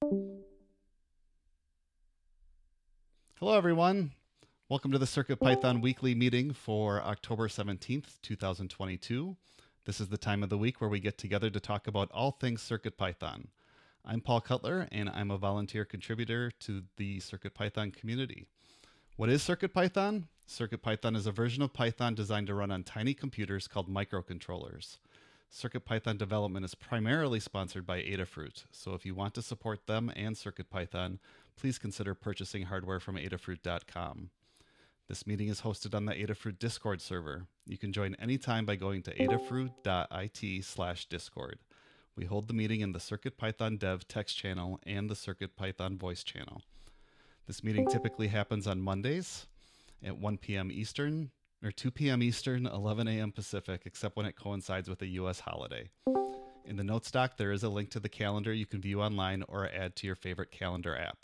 Hello, everyone. Welcome to the CircuitPython weekly meeting for October 17th, 2022. This is the time of the week where we get together to talk about all things CircuitPython. I'm Paul Cutler, and I'm a volunteer contributor to the CircuitPython community. What is CircuitPython? CircuitPython is a version of Python designed to run on tiny computers called microcontrollers. CircuitPython development is primarily sponsored by Adafruit, so if you want to support them and CircuitPython, please consider purchasing hardware from adafruit.com. This meeting is hosted on the Adafruit Discord server. You can join anytime by going to adafruit.it slash discord. We hold the meeting in the CircuitPython dev text channel and the CircuitPython voice channel. This meeting typically happens on Mondays at 1 p.m. Eastern or 2 p.m. Eastern, 11 a.m. Pacific, except when it coincides with a U.S. holiday. In the notes doc, there is a link to the calendar you can view online or add to your favorite calendar app.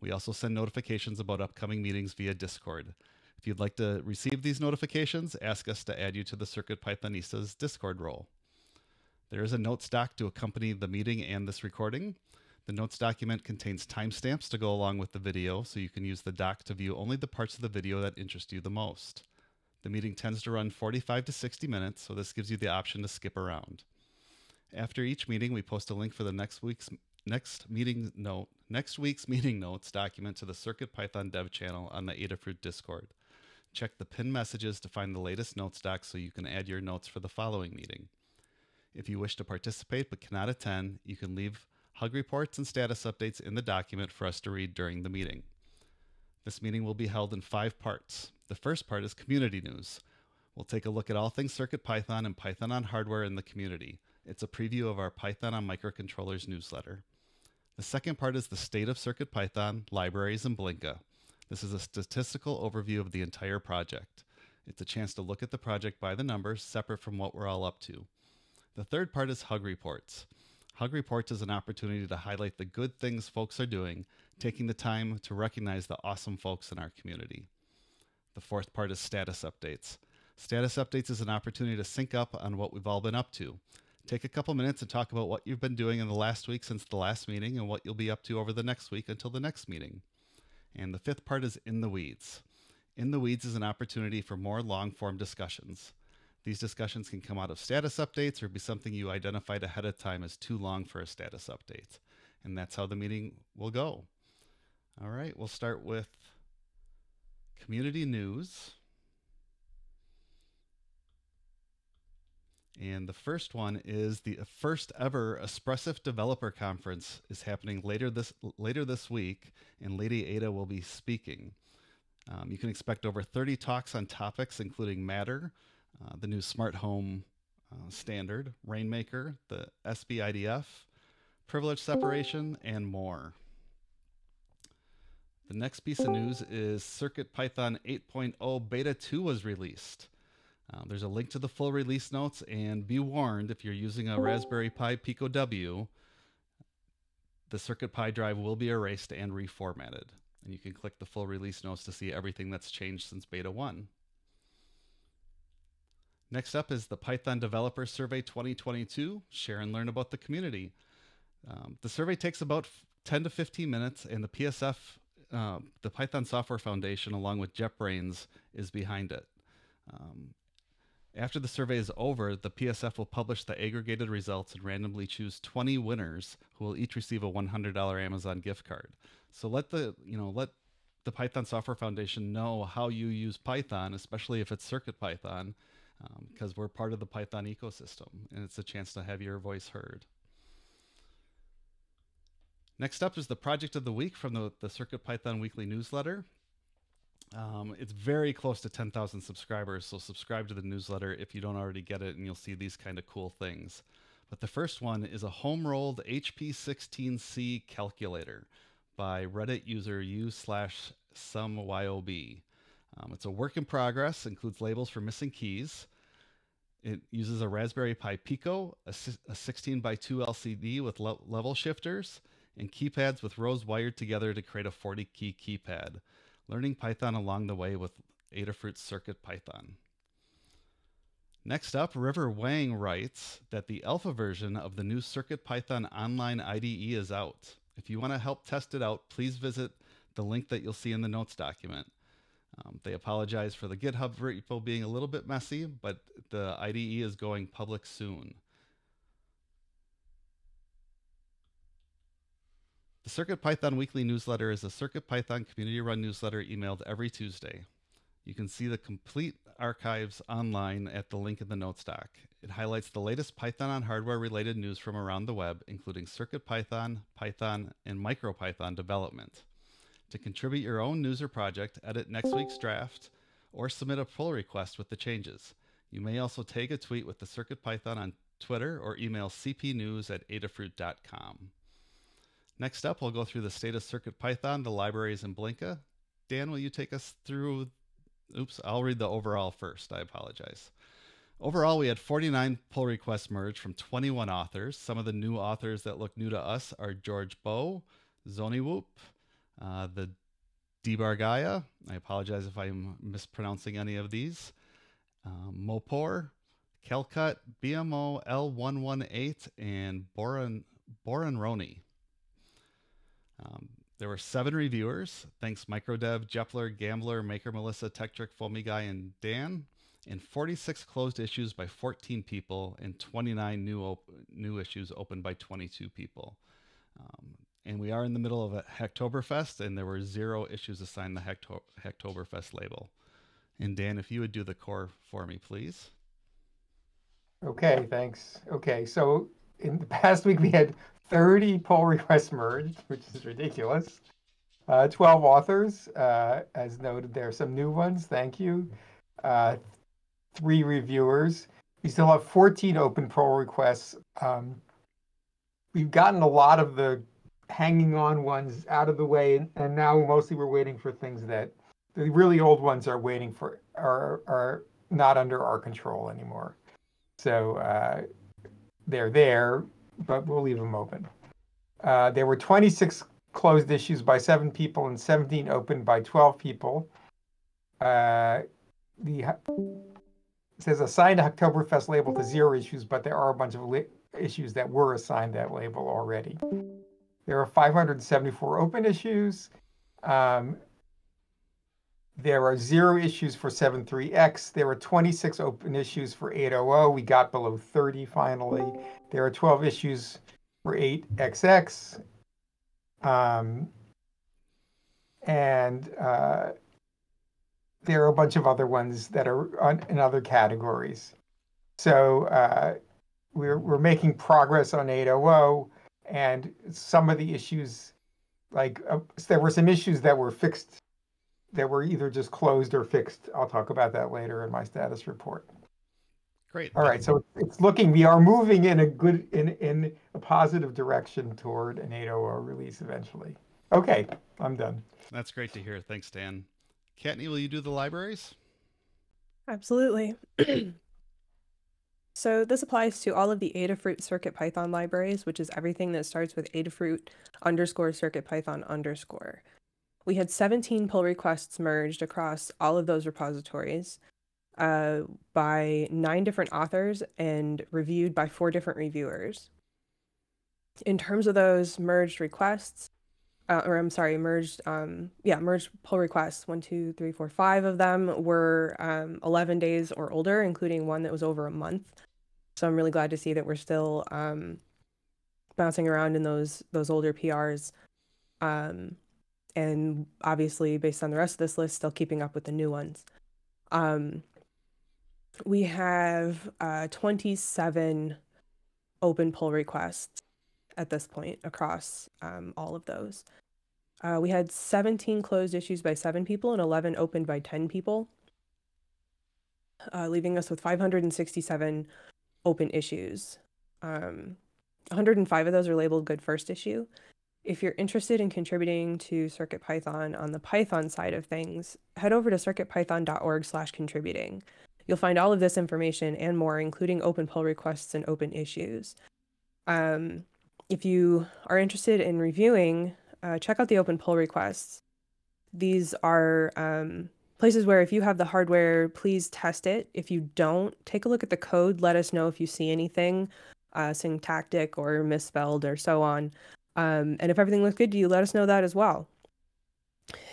We also send notifications about upcoming meetings via Discord. If you'd like to receive these notifications, ask us to add you to the Circuit Pythonistas Discord role. There is a notes doc to accompany the meeting and this recording. The notes document contains timestamps to go along with the video, so you can use the doc to view only the parts of the video that interest you the most. The meeting tends to run 45 to 60 minutes, so this gives you the option to skip around. After each meeting, we post a link for the next week's next meeting note, next week's meeting notes document to the CircuitPython dev channel on the Adafruit Discord. Check the pinned messages to find the latest notes doc so you can add your notes for the following meeting. If you wish to participate but cannot attend, you can leave hug reports and status updates in the document for us to read during the meeting. This meeting will be held in five parts. The first part is community news. We'll take a look at all things CircuitPython and Python on hardware in the community. It's a preview of our Python on microcontrollers newsletter. The second part is the state of CircuitPython, libraries, and Blinka. This is a statistical overview of the entire project. It's a chance to look at the project by the numbers, separate from what we're all up to. The third part is Hug Reports. Hug Reports is an opportunity to highlight the good things folks are doing, taking the time to recognize the awesome folks in our community. The fourth part is Status Updates. Status Updates is an opportunity to sync up on what we've all been up to. Take a couple minutes and talk about what you've been doing in the last week since the last meeting and what you'll be up to over the next week until the next meeting. And the fifth part is In the Weeds. In the Weeds is an opportunity for more long form discussions. These discussions can come out of status updates or be something you identified ahead of time as too long for a status update. And that's how the meeting will go. All right, we'll start with community news. And the first one is the first ever Espressif Developer Conference is happening later this later this week, and Lady Ada will be speaking. Um, you can expect over 30 talks on topics including Matter, uh, the new smart home uh, standard, Rainmaker, the ESP IDF, privilege separation, and more. The next piece of news is CircuitPython 8.0 Beta 2 was released. Uh, there's a link to the full release notes, and be warned if you're using a Raspberry Pi Pico W, the CircuitPy drive will be erased and reformatted. And you can click the full release notes to see everything that's changed since Beta 1. Next up is the Python Developer Survey 2022. Share and learn about the community. Um, the survey takes about 10 to 15 minutes, and the PSF, uh, the Python Software Foundation, along with JetBrains, is behind it. Um, after the survey is over, the PSF will publish the aggregated results and randomly choose 20 winners who will each receive a $100 Amazon gift card. So let the, you know, let the Python Software Foundation know how you use Python, especially if it's CircuitPython, because um, we're part of the Python ecosystem and it's a chance to have your voice heard. Next up is the project of the week from the, the CircuitPython weekly newsletter. Um, it's very close to 10,000 subscribers, so subscribe to the newsletter if you don't already get it, and you'll see these kind of cool things. But the first one is a home rolled HP16C calculator by Reddit user u slash some yob. Um, it's a work in progress, includes labels for missing keys. It uses a Raspberry Pi Pico, a, a 16 by 2 LCD with le level shifters, and keypads with rows wired together to create a 40 key keypad learning Python along the way with Adafruit Circuit Python. Next up, River Wang writes that the alpha version of the new Circuit Python online IDE is out. If you want to help test it out, please visit the link that you'll see in the notes document. Um, they apologize for the GitHub repo being a little bit messy, but the IDE is going public soon. The CircuitPython Weekly Newsletter is a CircuitPython community-run newsletter emailed every Tuesday. You can see the complete archives online at the link in the notes doc. It highlights the latest Python on hardware-related news from around the web, including CircuitPython, Python, and MicroPython development. To contribute your own news or project, edit next week's draft, or submit a pull request with the changes. You may also tag a tweet with the CircuitPython on Twitter or email cpnews at adafruit.com. Next up, we'll go through the state of CircuitPython, the libraries in Blinka. Dan, will you take us through? Oops, I'll read the overall first. I apologize. Overall, we had 49 pull requests merged from 21 authors. Some of the new authors that look new to us are George Bow, Zoniwhoop, uh, the Debargaya. I apologize if I'm mispronouncing any of these. Uh, Mopor, Kelcut, BMO L118, and Boran, Boranroni. Um, there were seven reviewers. Thanks Microdev, Jepler, Gambler, Maker Melissa, Tekktrik, Foamy Guy, and Dan. And 46 closed issues by 14 people, and 29 new new issues opened by 22 people. Um, and we are in the middle of a Hacktoberfest, and there were zero issues assigned the Hackto- label. And Dan, if you would do the core for me, please. Okay, thanks. Okay, so in the past week we had 30 pull requests merged, which is ridiculous. Uh, 12 authors, uh, as noted, there are some new ones. Thank you. Uh, three reviewers. We still have 14 open pull requests. Um, we've gotten a lot of the hanging on ones out of the way, and, and now mostly we're waiting for things that the really old ones are waiting for are are not under our control anymore. So uh, they're there but we'll leave them open. Uh, there were 26 closed issues by seven people and 17 open by 12 people. Uh, the says assigned Hacktoberfest label to zero issues, but there are a bunch of issues that were assigned that label already. There are 574 open issues. Um, there are zero issues for 7.3x. There are 26 open issues for 8.0.0. We got below 30 finally. There are 12 issues for 8xx. Um, and uh, there are a bunch of other ones that are on, in other categories. So uh, we're, we're making progress on 8.0.0 and some of the issues, like uh, there were some issues that were fixed that were either just closed or fixed. I'll talk about that later in my status report. Great. All right, so it's looking we are moving in a good in in a positive direction toward an 8.0 release eventually. Okay, I'm done. That's great to hear. Thanks, Dan. Kattni, will you do the libraries? Absolutely. so this applies to all of the Adafruit Circuit Python libraries, which is everything that starts with Adafruit underscore Circuit Python underscore. We had 17 pull requests merged across all of those repositories uh, by nine different authors and reviewed by four different reviewers. In terms of those merged requests, uh, or I'm sorry, merged, um, yeah, merged pull requests, one, two, three, four, five of them were um, 11 days or older, including one that was over a month. So I'm really glad to see that we're still um, bouncing around in those those older PRs. Um, and obviously based on the rest of this list still keeping up with the new ones. Um, we have uh, 27 open pull requests at this point across um, all of those. Uh, we had 17 closed issues by seven people and 11 opened by 10 people uh, leaving us with 567 open issues. Um, 105 of those are labeled good first issue if you're interested in contributing to CircuitPython on the Python side of things, head over to circuitpython.org slash contributing. You'll find all of this information and more, including open pull requests and open issues. Um, if you are interested in reviewing, uh, check out the open pull requests. These are um, places where if you have the hardware, please test it. If you don't, take a look at the code. Let us know if you see anything uh, syntactic or misspelled or so on Um, and if everything looks good to you, let us know that as well.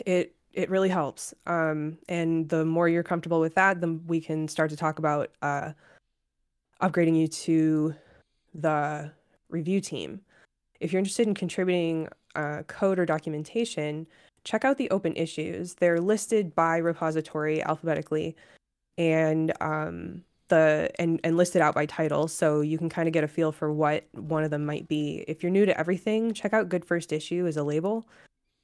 It it really helps. Um, and the more you're comfortable with that, then we can start to talk about uh, upgrading you to the review team. If you're interested in contributing uh, code or documentation, check out the open issues. They're listed by repository alphabetically, and um, the and and listed out by title so you can kind of get a feel for what one of them might be. If you're new to everything check out good first issue as a label.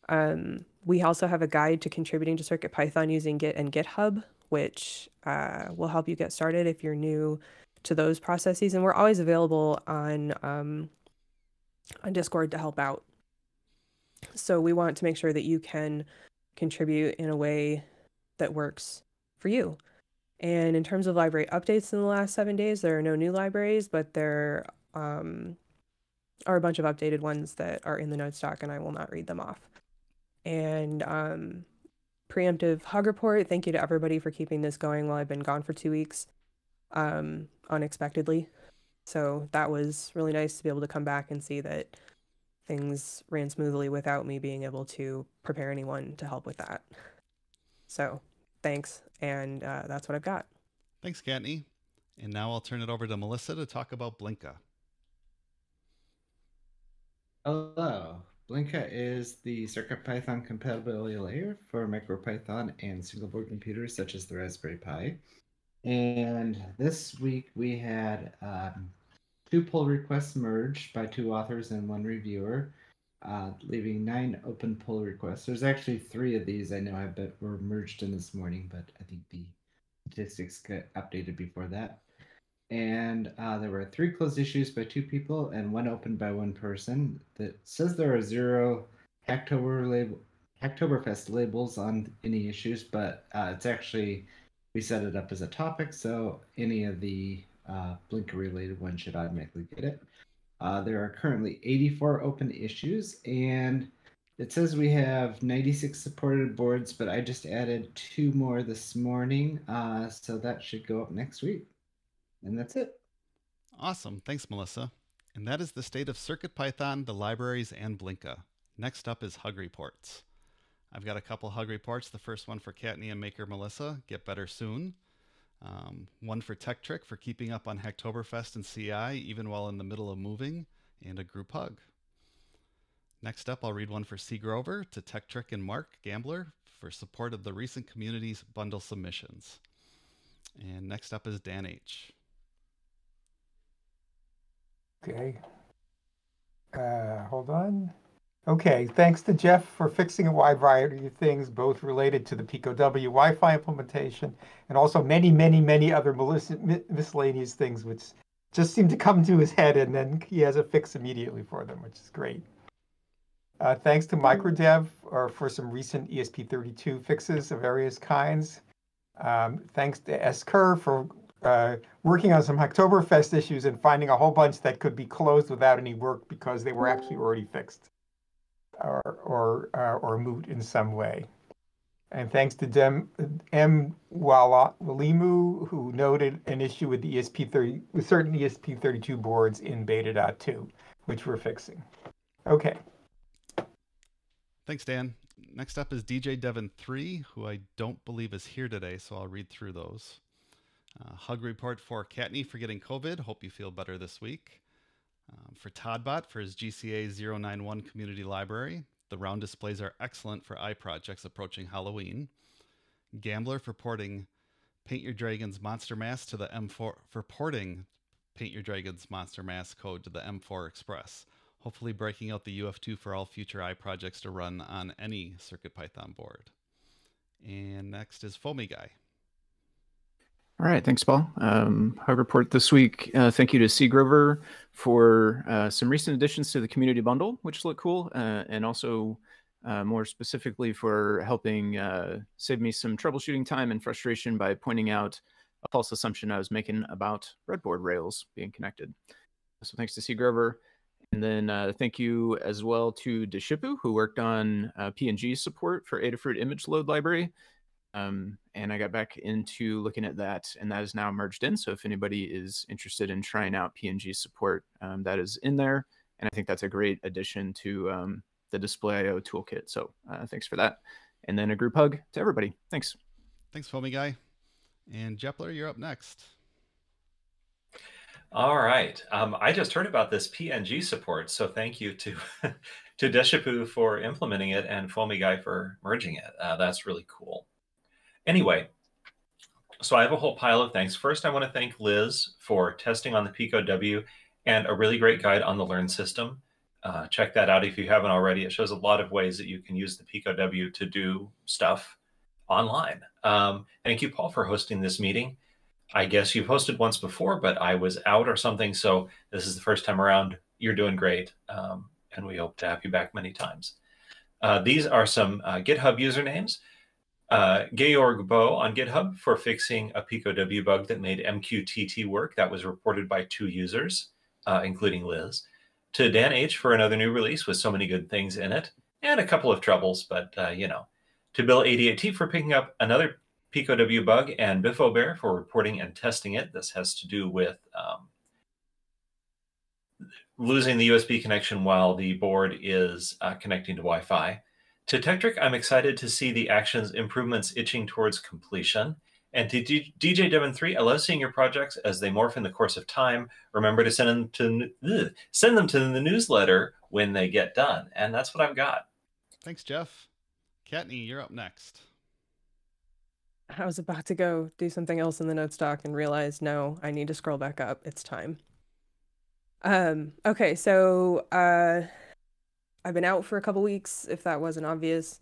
Um, we also have a guide to contributing to circuit python using git and github which uh, will help you get started if you're new to those processes and we're always available on um, on discord to help out. So we want to make sure that you can contribute in a way that works for you and in terms of library updates in the last seven days, there are no new libraries, but there um, are a bunch of updated ones that are in the notes doc, and I will not read them off. And um, preemptive hug report. Thank you to everybody for keeping this going while I've been gone for two weeks um, unexpectedly. So that was really nice to be able to come back and see that things ran smoothly without me being able to prepare anyone to help with that. So thanks. And uh, that's what I've got. Thanks, Kattni. And now I'll turn it over to Melissa to talk about Blinka. Hello. Blinka is the CircuitPython compatibility layer for MicroPython and single board computers such as the Raspberry Pi. And this week we had um, two pull requests merged by two authors and one reviewer uh, leaving nine open pull requests. There's actually three of these I know have been were merged in this morning, but I think the statistics get updated before that. And uh, there were three closed issues by two people and one open by one person. That says there are zero Hacktober label Hacktoberfest labels on any issues, but uh, it's actually we set it up as a topic, so any of the uh, Blinka related ones should automatically get it. Uh, there are currently 84 open issues, and it says we have 96 supported boards, but I just added two more this morning, uh, so that should go up next week. And that's it. Awesome. Thanks, Melissa. And that is the state of CircuitPython, the libraries, and Blinka. Next up is Hug Reports. I've got a couple Hug Reports. The first one for Kattni and Maker Melissa. Get better soon. Um, one for Tekktrik for keeping up on Hacktoberfest and CI even while in the middle of moving, and a group hug. Next up, I'll read one for C. Grover to Tekktrik and Mark Gambler for support of the recent community's bundle submissions. And next up is Dan H. Okay. Uh, hold on. Okay, thanks to Jeff for fixing a wide variety of things, both related to the Pico W Wi-Fi implementation and also many, many, many other miscellaneous things, which just seem to come to his head, and then he has a fix immediately for them, which is great. Uh, thanks to MicroDev or for some recent ESP32 fixes of various kinds. Um, thanks to S-Curve for uh, working on some Hacktoberfest issues and finding a whole bunch that could be closed without any work because they were actually already fixed or or uh, or moot in some way. And thanks to Dem, M. Walimu, who noted an issue with the ESP30 with certain ESP32 boards in beta.2, which we're fixing. Okay. Thanks, Dan. Next up is DJ Devon3, who I don't believe is here today, so I'll read through those. Uh, hug report for Kattni for getting COVID. Hope you feel better this week. Um, for Todbot for his GCA 091 community library. The round displays are excellent for eye projects approaching Halloween. Gambler for porting Paint Your Dragon's Monster M4SK to the M4 for porting Paint Your Dragon's Monster M4SK code to the M4 Express, hopefully breaking out the UF2 for all future eye projects to run on any CircuitPython board. And next is Foamy Guy. All right, thanks, Paul. Um, hug report this week. Uh, thank you to C. Grover for uh, some recent additions to the community bundle, which look cool, uh, and also uh, more specifically for helping uh, save me some troubleshooting time and frustration by pointing out a false assumption I was making about breadboard rails being connected. So thanks to C. Grover. And then uh, thank you as well to Deshipu, who worked on PNG support for Adafruit image load library. Um, and I got back into looking at that, and that is now merged in. So if anybody is interested in trying out PNG support, um, that is in there, and I think that's a great addition to um, the Display.io toolkit. So uh, thanks for that. And then a group hug to everybody. Thanks. Thanks, Foamy Guy. And Jepler, you're up next. All right. Um, I just heard about this PNG support, so thank you to to Deshipu for implementing it and Foamy Guy for merging it. Uh, that's really cool. Anyway, so I have a whole pile of thanks. First, I want to thank Liz for testing on the Pico W and a really great guide on the Learn system. Uh, check that out if you haven't already. It shows a lot of ways that you can use the Pico W to do stuff online. Um, thank you, Paul, for hosting this meeting. I guess you've hosted once before, but I was out or something. So this is the first time around. You're doing great. Um, and we hope to have you back many times. Uh, these are some uh, GitHub usernames. Uh, Georg Bo on GitHub for fixing a Pico W bug that made MQTT work. That was reported by two users, uh, including Liz. To Dan H for another new release with so many good things in it, and a couple of troubles, but uh, you know. To Bill 88T for picking up another Pico W bug and Biffo Bear for reporting and testing it. This has to do with um, losing the USB connection while the board is uh, connecting to Wi-Fi. To Tekktrik, I'm excited to see the actions improvements itching towards completion. And to D DJ Devon 3, I love seeing your projects as they morph in the course of time. Remember to send them to ugh, send them to the newsletter when they get done. And that's what I've got. Thanks, Jeff. Kattni, you're up next. I was about to go do something else in the notes doc and realized no, I need to scroll back up. It's time. Um, okay, so uh I've been out for a couple weeks, if that wasn't obvious.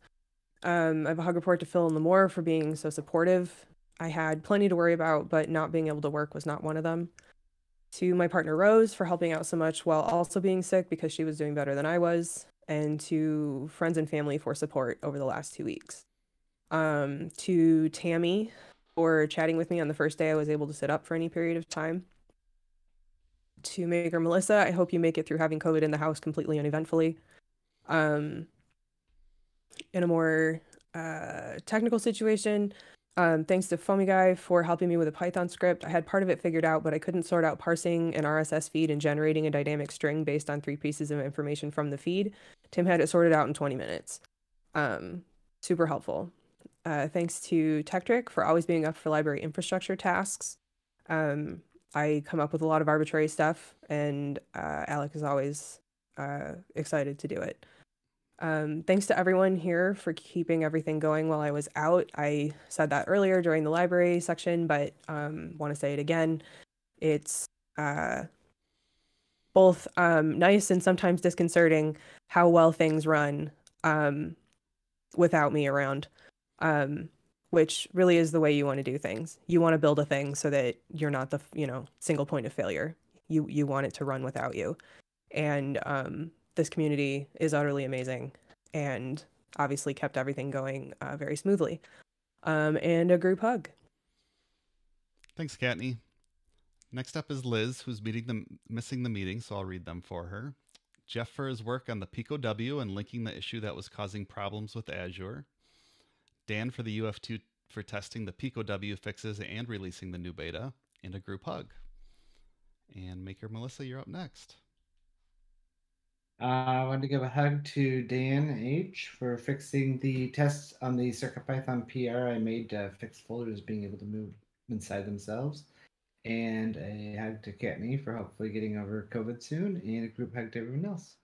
Um, I have a hug report to Phil and Limor for being so supportive. I had plenty to worry about, but not being able to work was not one of them. To my partner Rose for helping out so much while also being sick because she was doing better than I was, and to friends and family for support over the last two weeks um, to Tammy for chatting with me on the first day I was able to sit up for any period of time. To Maker Melissa, I hope you make it through having COVID in the house completely uneventfully. Um, in a more uh, technical situation, um, thanks to Foamy Guy for helping me with a Python script. I had part of it figured out, but I couldn't sort out parsing an RSS feed and generating a dynamic string based on three pieces of information from the feed. Tim had it sorted out in 20 minutes. Um, super helpful. Uh, thanks to Tekktrik for always being up for library infrastructure tasks. Um, I come up with a lot of arbitrary stuff, and uh, Alec is always uh, excited to do it. Um, thanks to everyone here for keeping everything going while I was out. I said that earlier during the library section, but um, want to say it again. It's uh, both um, nice and sometimes disconcerting how well things run um, without me around um, which really is the way you want to do things. You want to build a thing so that you're not the you know single point of failure. You you want it to run without you, and um, this community is utterly amazing, and obviously kept everything going uh, very smoothly. Um, and a group hug. Thanks, Kattni. Next up is Liz, who's meeting the, missing the meeting, so I'll read them for her. Jeff for his work on the Pico W and linking the issue that was causing problems with Azure. Dan for the UF2 for testing the Pico W fixes and releasing the new beta, and a group hug. And Maker Melissa, you're up next. Uh, I want to give a hug to Dan H for fixing the tests on the CircuitPython PR I made to fix folders being able to move inside themselves. And a hug to Kattni for hopefully getting over COVID soon, and a group hug to everyone else.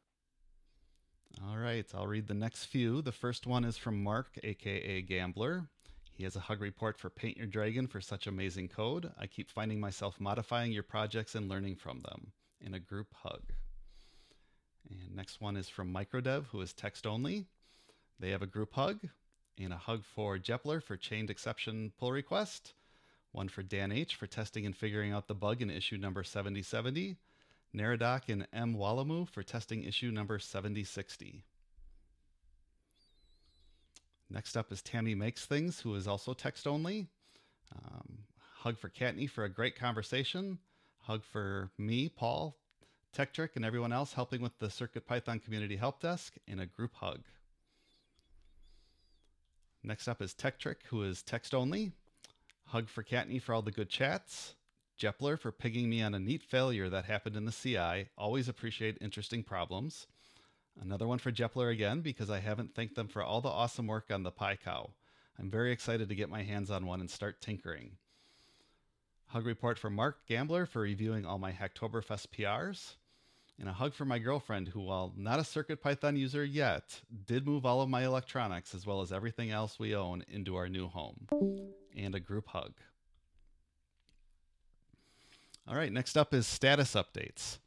All right, I'll read the next few. The first one is from Mark, aka Gambler. He has a hug report for Paint Your Dragon for such amazing code. I keep finding myself modifying your projects and learning from them in a group hug. And next one is from Microdev, who is text only. They have a group hug and a hug for Jepler for chained exception pull request. One for Dan H for testing and figuring out the bug in issue number 7070 Neradoc and M. Walamu for testing issue number 7060. Next up is Tammy Makes Things, who is also text only. Um, hug for Kattni for a great conversation. Hug for me, Paul, Tekktrik, and everyone else helping with the CircuitPython Community Help Desk in a group hug. Next up is Tekktrik, who is text only. Hug for Kattni for all the good chats. Jepler for pinging me on a neat failure that happened in the CI. Always appreciate interesting problems. Another one for Jepler again because I haven't thanked them for all the awesome work on the PyCow. I'm very excited to get my hands on one and start tinkering. Hug report for Mark Gambler for reviewing all my Hacktoberfest PRs. And a hug for my girlfriend, who, while not a CircuitPython user yet, did move all of my electronics as well as everything else we own into our new home. And a group hug. All right, next up is status updates.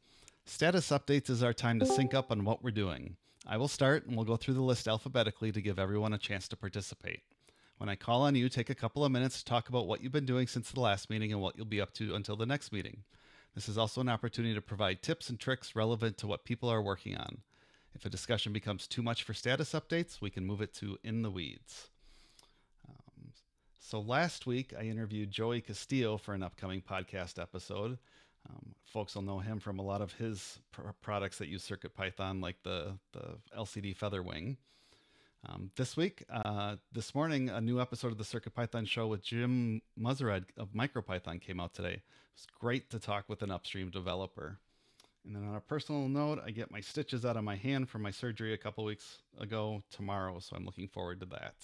Status updates is our time to sync up on what we're doing. I will start and we'll go through the list alphabetically to give everyone a chance to participate. When I call on you, take a couple of minutes to talk about what you've been doing since the last meeting and what you'll be up to until the next meeting. This is also an opportunity to provide tips and tricks relevant to what people are working on. If a discussion becomes too much for status updates, we can move it to in the weeds. Um, so last week, I interviewed Joey Castillo for an upcoming podcast episode. Um, folks will know him from a lot of his pr- products that use CircuitPython, like the, the LCD Featherwing. Um, this week, uh, this morning, a new episode of the Circuit Python show with Jim Mussared of MicroPython came out today. It's great to talk with an upstream developer. And then on a personal note, I get my stitches out of my hand from my surgery a couple weeks ago tomorrow, so I'm looking forward to that.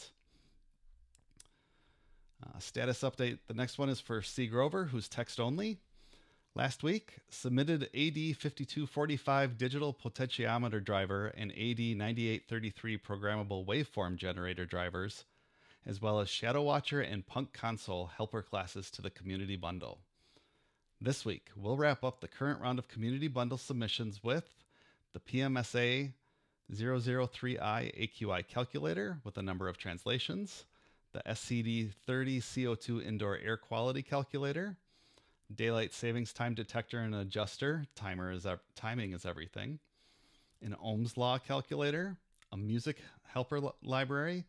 Uh, status update. The next one is for C. Grover, who's text only. Last week, submitted AD5245 digital potentiometer driver and AD9833 programmable waveform generator drivers, as well as Shadow Watcher and Punk Console helper classes to the community bundle. This week, we'll wrap up the current round of community bundle submissions with the PMSA 003i AQI calculator with a number of translations, the SCD 30 CO2 indoor air quality calculator, daylight savings time detector and adjuster, timer is timing is everything, an Ohm's law calculator, a music helper li- library,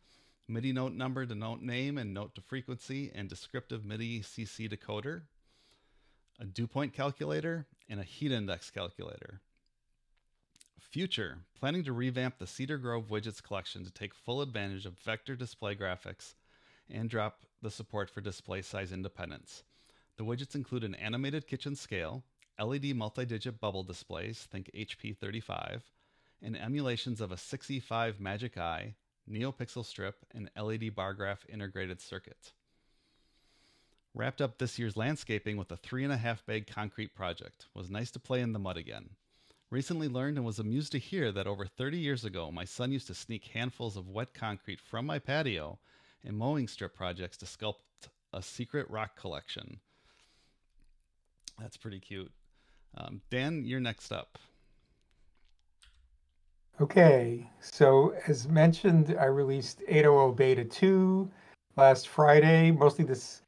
MIDI note number to note name and note to frequency, and descriptive MIDI CC decoder, a dew point calculator, and a heat index calculator. Future, planning to revamp the Cedar Grove widgets collection to take full advantage of vector display graphics and drop the support for display size independence. The widgets include an animated kitchen scale, LED multi-digit bubble displays, think HP35, and emulations of a 6E5 Magic Eye, NeoPixel strip, and LED bar graph integrated circuit. Wrapped up this year's landscaping with a three and a half bag concrete project. Was nice to play in the mud again. Recently learned and was amused to hear that over 30 years ago, my son used to sneak handfuls of wet concrete from my patio in mowing strip projects to sculpt a secret rock collection. That's pretty cute. Um, Dan, you're next up. Okay, so as mentioned, I released 800 Beta 2 last Friday. Mostly this,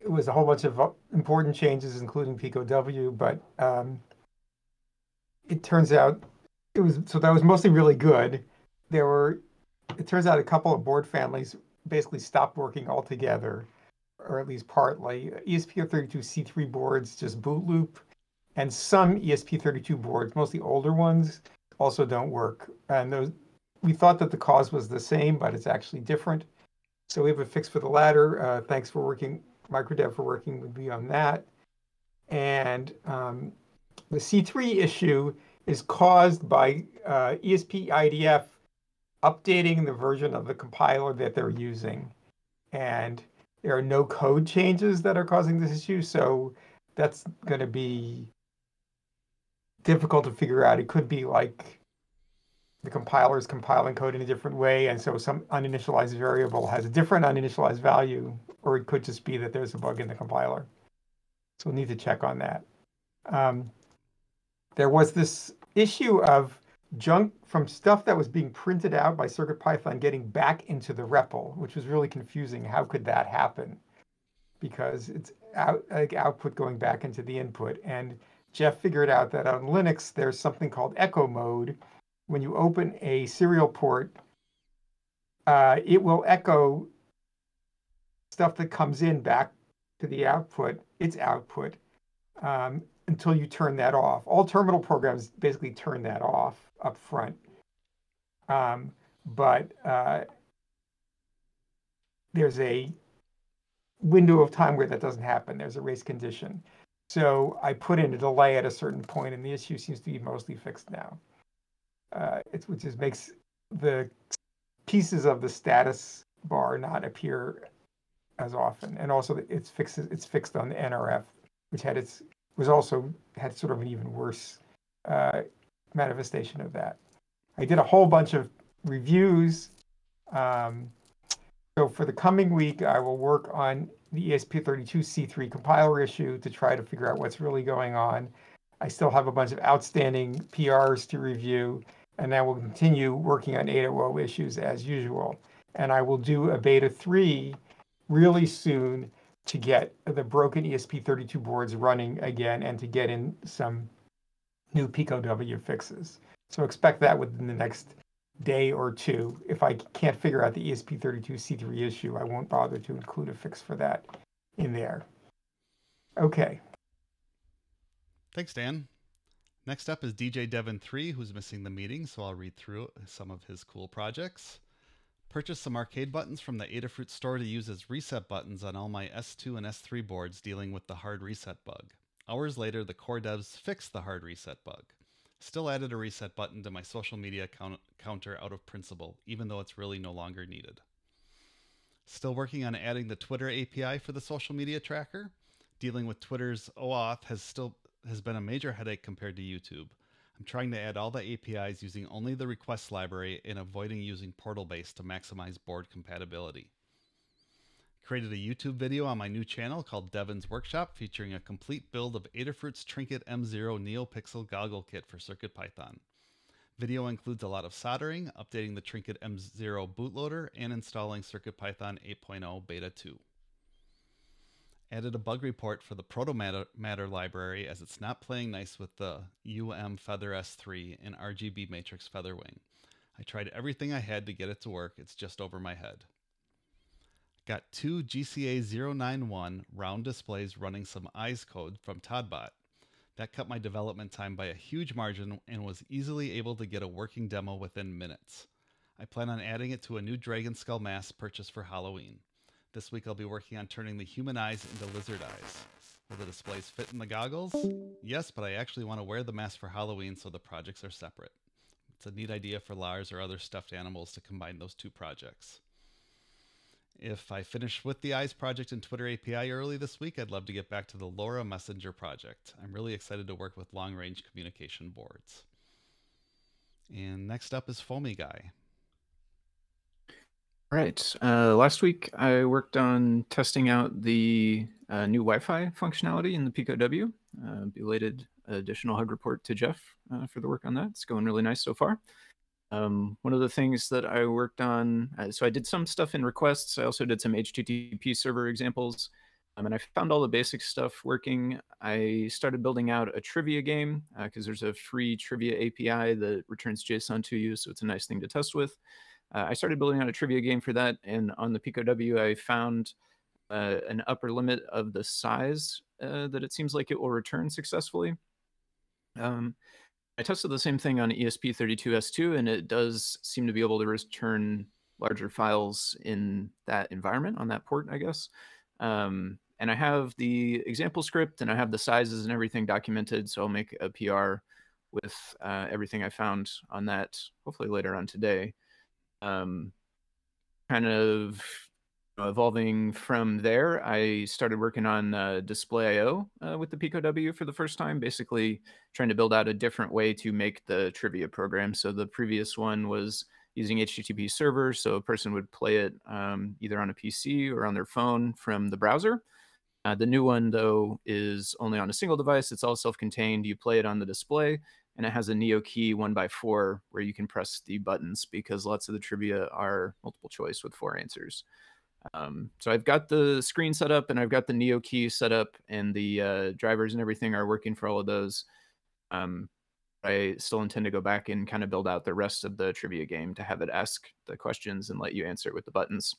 it was a whole bunch of important changes, including Pico W, but um, it turns out it was, so that was mostly really good. There were, it turns out a couple of board families basically stopped working altogether or at least partly. ESP32C3 boards just boot loop, and some ESP32 boards, mostly older ones, also don't work. And those, we thought that the cause was the same, but it's actually different. So we have a fix for the latter. Uh, thanks for working, Microdev, for working with me on that. And um, the C3 issue is caused by uh, ESP IDF updating the version of the compiler that they're using. And there are no code changes that are causing this issue, so that's going to be difficult to figure out. It could be like the compiler is compiling code in a different way, and so some uninitialized variable has a different uninitialized value, or it could just be that there's a bug in the compiler. So we'll need to check on that. Um, there was this issue of junk from stuff that was being printed out by CircuitPython getting back into the REPL, which was really confusing. How could that happen? Because it's out, like output going back into the input. And Jeff figured out that on Linux, there's something called echo mode. When you open a serial port, uh, it will echo stuff that comes in back to the output, its output, um, until you turn that off. All terminal programs basically turn that off up front. Um, but uh, there's a window of time where that doesn't happen. There's a race condition. So I put in a delay at a certain point, and the issue seems to be mostly fixed now. Uh, it's, which is makes the pieces of the status bar not appear as often, and also it's fixed. It's fixed on the NRF, which had its was also had sort of an even worse uh, manifestation of that. I did a whole bunch of reviews. Um, so for the coming week, I will work on the ESP32C3 compiler issue to try to figure out what's really going on. I still have a bunch of outstanding PRs to review, and I will continue working on 8.0 issues as usual. And I will do a beta 3 really soon to get the broken ESP32 boards running again and to get in some new PicoW fixes. So expect that within the next day or two. If I can't figure out the ESP32C3 issue, I won't bother to include a fix for that in there. Okay. Thanks, Dan. Next up is DJ Devon3, who's missing the meeting, so I'll read through some of his cool projects. Purchased some arcade buttons from the Adafruit store to use as reset buttons on all my S2 and S3 boards dealing with the hard reset bug. Hours later, the core devs fixed the hard reset bug. Still added a reset button to my social media count- counter out of principle, even though it's really no longer needed. Still working on adding the Twitter API for the social media tracker. Dealing with Twitter's OAuth has still has been a major headache compared to YouTube. I'm trying to add all the APIs using only the request library and avoiding using Portalbase to maximize board compatibility. Created a YouTube video on my new channel called Devon's Workshop featuring a complete build of Adafruit's Trinket M0 NeoPixel goggle kit for CircuitPython. Video includes a lot of soldering, updating the Trinket M0 bootloader, and installing CircuitPython 8.0 Beta 2. Added a bug report for the ProtoMatter library as it's not playing nice with the UM Feather S3 and RGB Matrix Featherwing. I tried everything I had to get it to work, it's just over my head. Got two GCA 091 round displays running some eyes code from Todbot. That cut my development time by a huge margin and was easily able to get a working demo within minutes. I plan on adding it to a new Dragon Skull mask purchased for Halloween. This week I'll be working on turning the human eyes into lizard eyes. Will the displays fit in the goggles? Yes, but I actually want to wear the mask for Halloween so the projects are separate. It's a neat idea for Lars or other stuffed animals to combine those two projects. If I finish with the Eyes project and Twitter API early this week, I'd love to get back to the LoRa Messenger project. I'm really excited to work with long range communication boards. And next up is Foamy Guy. Right. Uh, last week, I worked on testing out the uh, new Wi Fi functionality in the Pico W. Uh, belated additional hug report to Jeff uh, for the work on that. It's going really nice so far. Um, one of the things that I worked on, uh, so I did some stuff in requests. I also did some HTTP server examples. Um, and I found all the basic stuff working. I started building out a trivia game because uh, there's a free trivia API that returns JSON to you. So it's a nice thing to test with. Uh, I started building out a trivia game for that. And on the Pico W, I found uh, an upper limit of the size uh, that it seems like it will return successfully. Um, I tested the same thing on ESP32S2, and it does seem to be able to return larger files in that environment on that port, I guess. Um, and I have the example script and I have the sizes and everything documented. So I'll make a PR with uh, everything I found on that, hopefully later on today. Um, kind of evolving from there, I started working on uh, Display IO uh, with the Pico W for the first time, basically trying to build out a different way to make the trivia program. So the previous one was using HTTP server, so a person would play it um, either on a PC or on their phone from the browser. Uh, the new one, though, is only on a single device. It's all self-contained. You play it on the display, and it has a NeoKey one by four where you can press the buttons because lots of the trivia are multiple choice with four answers. Um, so I've got the screen set up and I've got the NeoKey set up and the uh, drivers and everything are working for all of those. Um, I still intend to go back and kind of build out the rest of the trivia game to have it ask the questions and let you answer it with the buttons.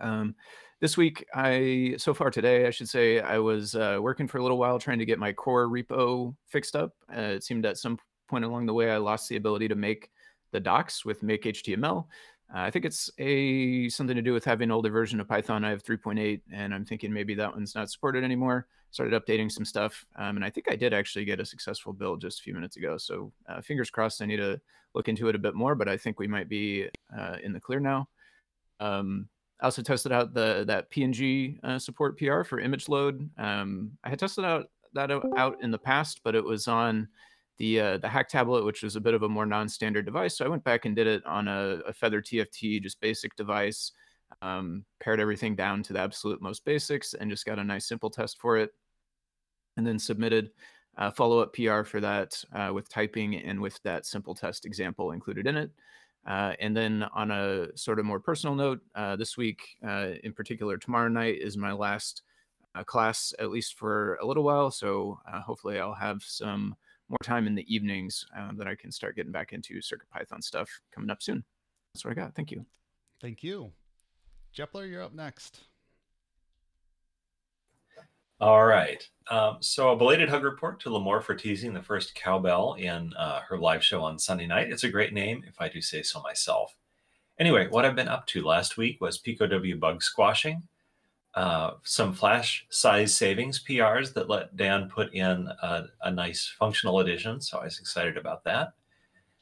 Um, this week, I so far today, I should say, I was uh, working for a little while trying to get my core repo fixed up. Uh, it seemed at some point along the way I lost the ability to make the docs with make HTML. Uh, I think it's a something to do with having an older version of Python. I have 3.8, and I'm thinking maybe that one's not supported anymore. started updating some stuff. Um, and I think I did actually get a successful build just a few minutes ago. So uh, fingers crossed. I need to look into it a bit more, but I think we might be uh, in the clear now. Um, I also tested out the that PNG uh, support PR for image load. Um, I had tested out that out in the past, but it was on the uh, the hack tablet, which was a bit of a more non-standard device. So I went back and did it on a, a Feather TFT, just basic device. Um, everything down to the absolute most basics, and just got a nice simple test for it. And then submitted a follow-up PR for that uh, with typing and with that simple test example included in it. Uh, and then on a sort of more personal note, uh, this week, uh, in particular, tomorrow night is my last uh, class, at least for a little while. So uh, hopefully, I'll have some more time in the evenings uh, that I can start getting back into CircuitPython stuff coming up soon. That's what I got. Thank you. Thank you. Jepler, you're up next. All right. Um, so a belated hug report to Limor for teasing the first cowbell in uh, her live show on Sunday night. It's a great name, if I do say so myself. Anyway, what I've been up to last week was PicoW bug squashing, uh, some flash size savings PRs that let Dan put in a, a nice functional addition. So I was excited about that.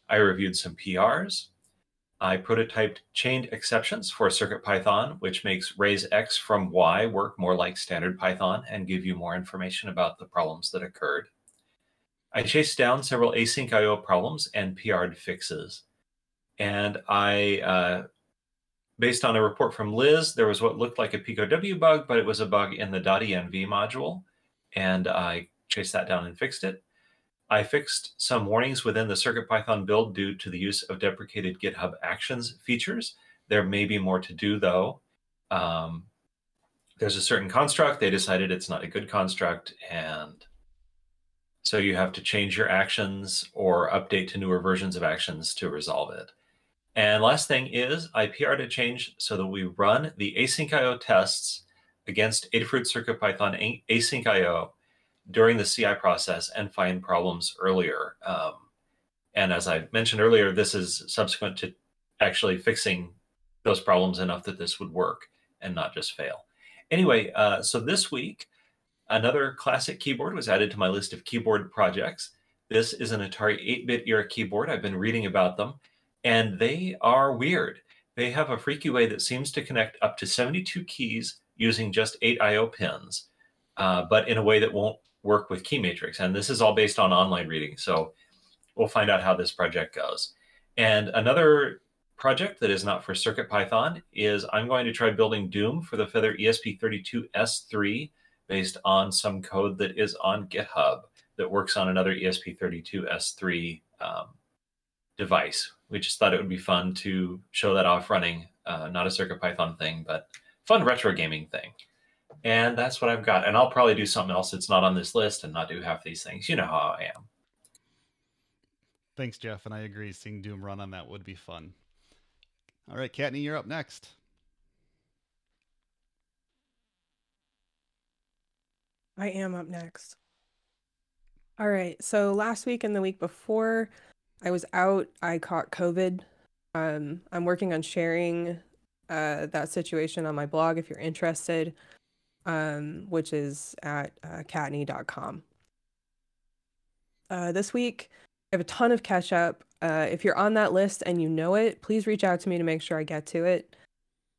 I reviewed some PRs. I prototyped chained exceptions for CircuitPython, which makes raise X from Y work more like standard Python and give you more information about the problems that occurred. I chased down several async IO problems and PR'd fixes. And I, uh, based on a report from Liz, there was what looked like a PicoW bug, but it was a bug in the .env module. And I chased that down and fixed it. I fixed some warnings within the CircuitPython build due to the use of deprecated GitHub Actions features. There may be more to do, though. Um, there's a certain construct. They decided it's not a good construct, and so you have to change your actions or update to newer versions of actions to resolve it. And last thing is, I PR'd a change so that we run the async IO tests against Adafruit CircuitPython async IO during the CI process and find problems earlier. Um, and as I mentioned earlier, this is subsequent to actually fixing those problems enough that this would work and not just fail. Anyway, uh, so this week, another classic keyboard was added to my list of keyboard projects. This is an Atari 8-bit era keyboard. I've been reading about them, and they are weird. They have a freaky way that seems to connect up to 72 keys using just eight I/O pins, uh, but in a way that won't work with Key Keymatrix. And this is all based on online reading. So we'll find out how this project goes. And another project that is not for CircuitPython is I'm going to try building Doom for the Feather ESP32S3 based on some code that is on GitHub that works on another ESP32S3 um, device. We just thought it would be fun to show that off running, uh, not a CircuitPython thing, but fun retro gaming thing. And that's what I've got. And I'll probably do something else that's not on this list and not do half these things. You know how I am. Thanks, Jeff. And I agree. Seeing Doom run on that would be fun. All right, Kattni, you're up next. I am up next. All right. So last week and the week before, I was out. I caught COVID. Um, I'm working on sharing uh, that situation on my blog if you're interested um, which is at uh, kattni.com. Uh, this week, I have a ton of catch up. Uh, if you're on that list and you know it, please reach out to me to make sure I get to it.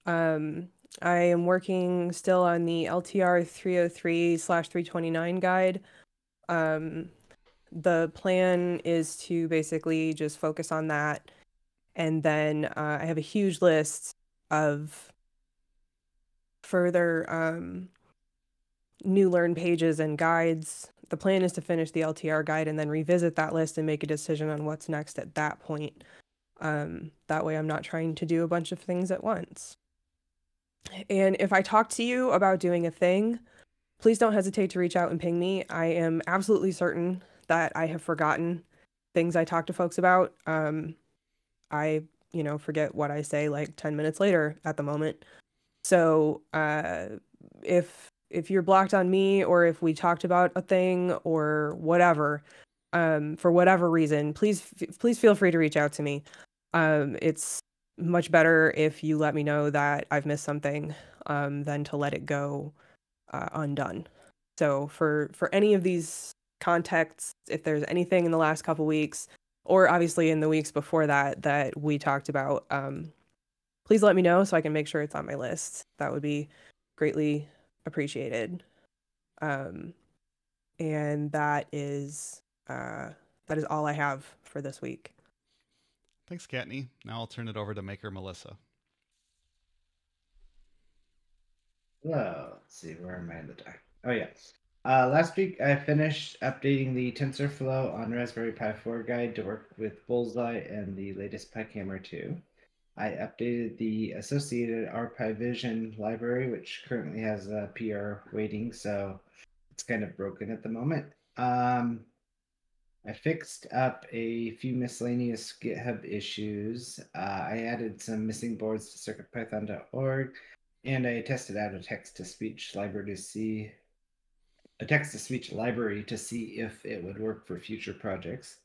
Um, I am working still on the LTR 303 slash 329 guide. Um, the plan is to basically just focus on that. And then uh, I have a huge list of further um, new learn pages and guides. The plan is to finish the LTR guide and then revisit that list and make a decision on what's next at that point. Um, that way, I'm not trying to do a bunch of things at once. And if I talk to you about doing a thing, please don't hesitate to reach out and ping me. I am absolutely certain that I have forgotten things I talk to folks about. Um, I, you know, forget what I say like 10 minutes later at the moment. So uh, if if you're blocked on me or if we talked about a thing or whatever, um, for whatever reason, please f- please feel free to reach out to me. Um, it's much better if you let me know that I've missed something um, than to let it go uh, undone. So for for any of these contexts, if there's anything in the last couple weeks, or obviously in the weeks before that that we talked about, um, please let me know so I can make sure it's on my list. That would be greatly appreciated. Um, and that is uh, that is all I have for this week. Thanks, Kattni Now I'll turn it over to Maker Melissa. Well, let's see, where am I in the deck? Oh, yeah. Uh, last week, I finished updating the TensorFlow on Raspberry Pi 4 guide to work with Bullseye and the latest Picamera2. I updated the associated RPiVision library, which currently has a PR waiting, so it's kind of broken at the moment. Um, I fixed up a few miscellaneous GitHub issues. Uh, I added some missing boards to CircuitPython.org, and I tested out a text-to-speech library to see a text-to-speech library to see if it would work for future projects.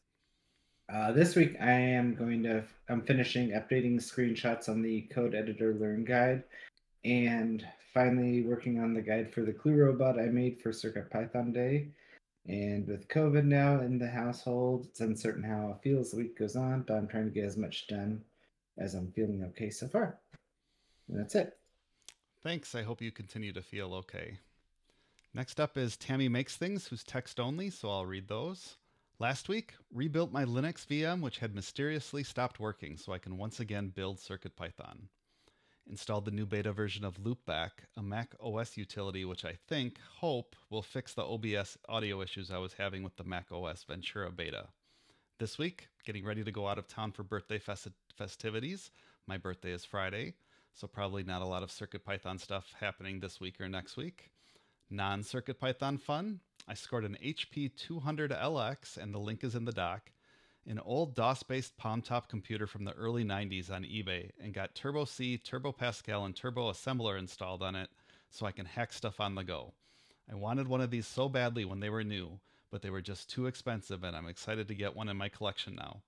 Uh, this week, I am going to I'm finishing updating screenshots on the Code Editor Learn guide, and finally working on the guide for the Clue robot I made for Circuit Python Day. And with COVID now in the household, it's uncertain how it feels the week goes on, but I'm trying to get as much done as I'm feeling okay so far. And that's it. Thanks. I hope you continue to feel okay. Next up is Tammy Makes Things, who's text only, so I'll read those. Last week, rebuilt my Linux VM, which had mysteriously stopped working, so I can once again build CircuitPython. Installed the new beta version of Loopback, a Mac OS utility which I think, hope, will fix the OBS audio issues I was having with the Mac OS Ventura beta. This week, getting ready to go out of town for birthday festi- festivities. My birthday is Friday, so probably not a lot of CircuitPython stuff happening this week or next week. Non CircuitPython fun, I scored an HP 200LX, and the link is in the doc, an old DOS based Palm Top computer from the early 90s on eBay, and got Turbo C, Turbo Pascal, and Turbo Assembler installed on it so I can hack stuff on the go. I wanted one of these so badly when they were new, but they were just too expensive, and I'm excited to get one in my collection now.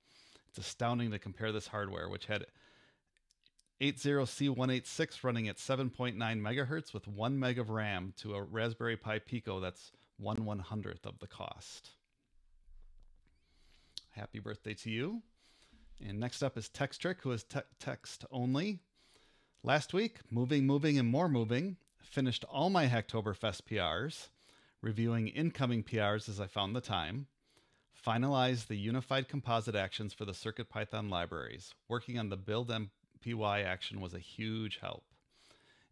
It's astounding to compare this hardware, which had 80C186 running at 7.9 megahertz with 1 meg of RAM to a Raspberry Pi Pico that's 1 one hundredth of the cost. Happy birthday to you. And next up is Tekktrik, who is te- text only. Last week, moving, moving, and more moving, finished all my Hacktoberfest PRs, reviewing incoming PRs as I found the time, finalized the unified composite actions for the CircuitPython libraries, working on the build PY action was a huge help.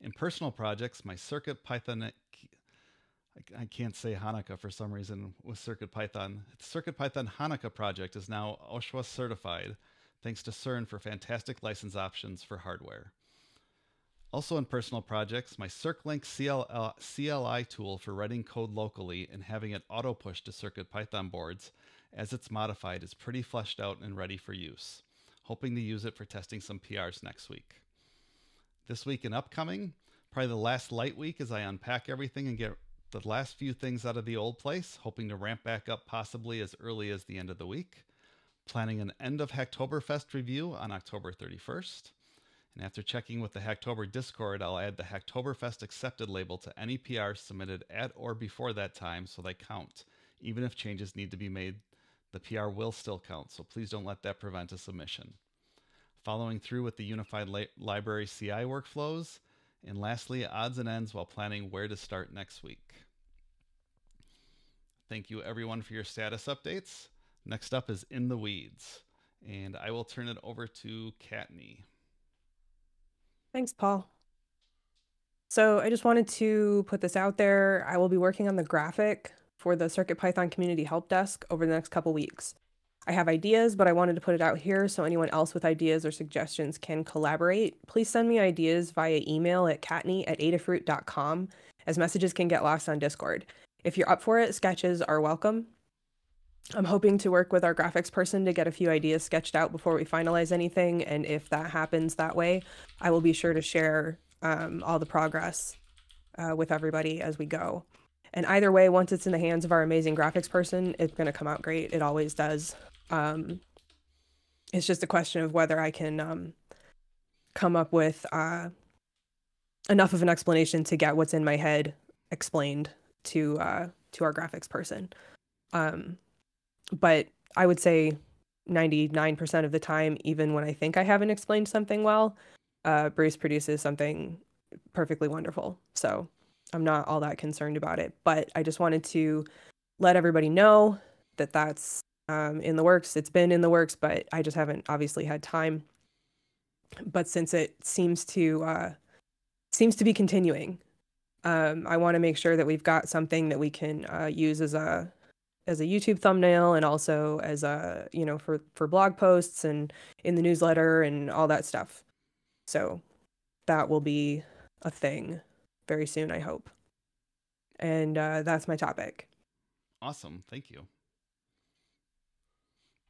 In personal projects, my Circuit I can't say Hanukkah for some reason with Circuit Python. The Circuit Python Hanukkah project is now OSHWA certified, thanks to CERN for fantastic license options for hardware. Also in personal projects, my CircLink CLI tool for writing code locally and having it auto push to Circuit Python boards as it's modified is pretty fleshed out and ready for use hoping to use it for testing some PRs next week. This week and upcoming, probably the last light week as I unpack everything and get the last few things out of the old place, hoping to ramp back up possibly as early as the end of the week. Planning an end of Hacktoberfest review on October 31st. And after checking with the Hacktober Discord, I'll add the Hacktoberfest accepted label to any PR submitted at or before that time so they count, even if changes need to be made the PR will still count, so please don't let that prevent a submission. Following through with the unified li- library CI workflows, and lastly, odds and ends while planning where to start next week. Thank you everyone for your status updates. Next up is In the Weeds, and I will turn it over to Kattni. Thanks, Paul. So I just wanted to put this out there. I will be working on the graphic for the CircuitPython Community Help Desk over the next couple weeks. I have ideas, but I wanted to put it out here so anyone else with ideas or suggestions can collaborate. Please send me ideas via email at kattni at adafruit.com as messages can get lost on Discord. If you're up for it, sketches are welcome. I'm hoping to work with our graphics person to get a few ideas sketched out before we finalize anything. And if that happens that way, I will be sure to share um, all the progress uh, with everybody as we go. And either way, once it's in the hands of our amazing graphics person, it's going to come out great. It always does. Um, it's just a question of whether I can um, come up with uh, enough of an explanation to get what's in my head explained to uh, to our graphics person. Um, but I would say 99% of the time, even when I think I haven't explained something well, uh, Bruce produces something perfectly wonderful. So I'm not all that concerned about it. But I just wanted to let everybody know that that's um, in the works. It's been in the works, but I just haven't obviously had time. But since it seems to uh, seems to be continuing, um, I want to make sure that we've got something that we can uh, use as a as a YouTube thumbnail and also as a you know for for blog posts and in the newsletter and all that stuff. So that will be a thing very soon, I hope. And uh, that's my topic. Awesome, thank you.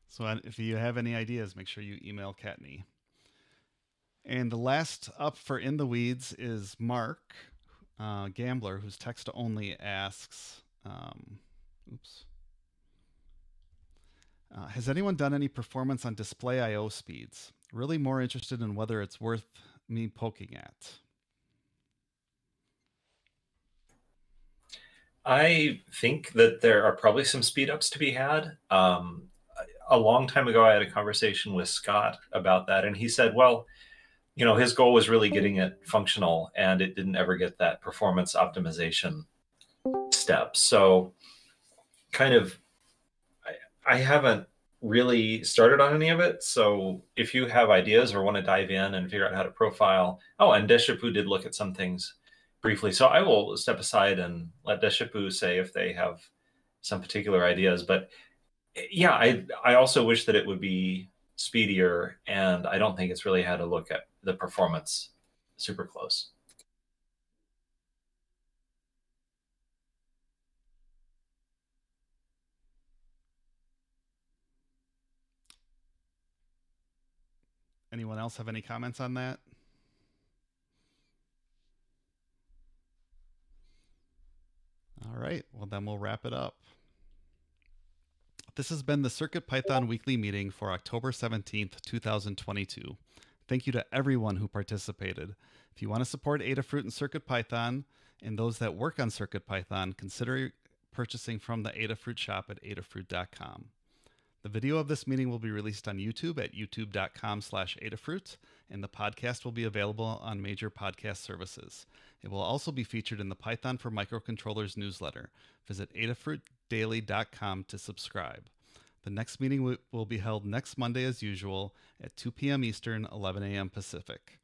So if you have any ideas, make sure you email Kattni. And the last up for In the Weeds is Mark, uh, Gambler, whose text only asks, um, oops. Uh, has anyone done any performance on display I/O speeds? Really more interested in whether it's worth me poking at. I think that there are probably some speed ups to be had. Um, a long time ago, I had a conversation with Scott about that, and he said, well, you know, his goal was really getting it functional, and it didn't ever get that performance optimization step. So, kind of, I, I haven't really started on any of it. So, if you have ideas or want to dive in and figure out how to profile, oh, and Deshipu did look at some things briefly. So, I will step aside and let Deshipu say if they have some particular ideas. But yeah, I I also wish that it would be speedier, and I don't think it's really had a look at the performance super close. Anyone else have any comments on that? All right, well, then we'll wrap it up. This has been the CircuitPython weekly meeting for October 17th, 2022. Thank you to everyone who participated. If you want to support Adafruit and CircuitPython and those that work on CircuitPython, consider purchasing from the Adafruit shop at adafruit.com. The video of this meeting will be released on YouTube at youtube.com slash Adafruit, and the podcast will be available on major podcast services. It will also be featured in the Python for Microcontrollers newsletter. Visit adafruitdaily.com to subscribe. The next meeting will be held next Monday as usual at 2 p.m. Eastern, 11 a.m. Pacific.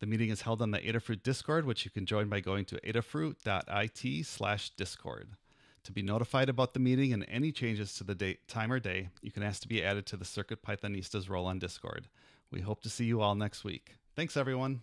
The meeting is held on the Adafruit Discord, which you can join by going to adafruit.it slash discord. To be notified about the meeting and any changes to the date, time or day, you can ask to be added to the Circuit Pythonistas role on Discord. We hope to see you all next week. Thanks, everyone.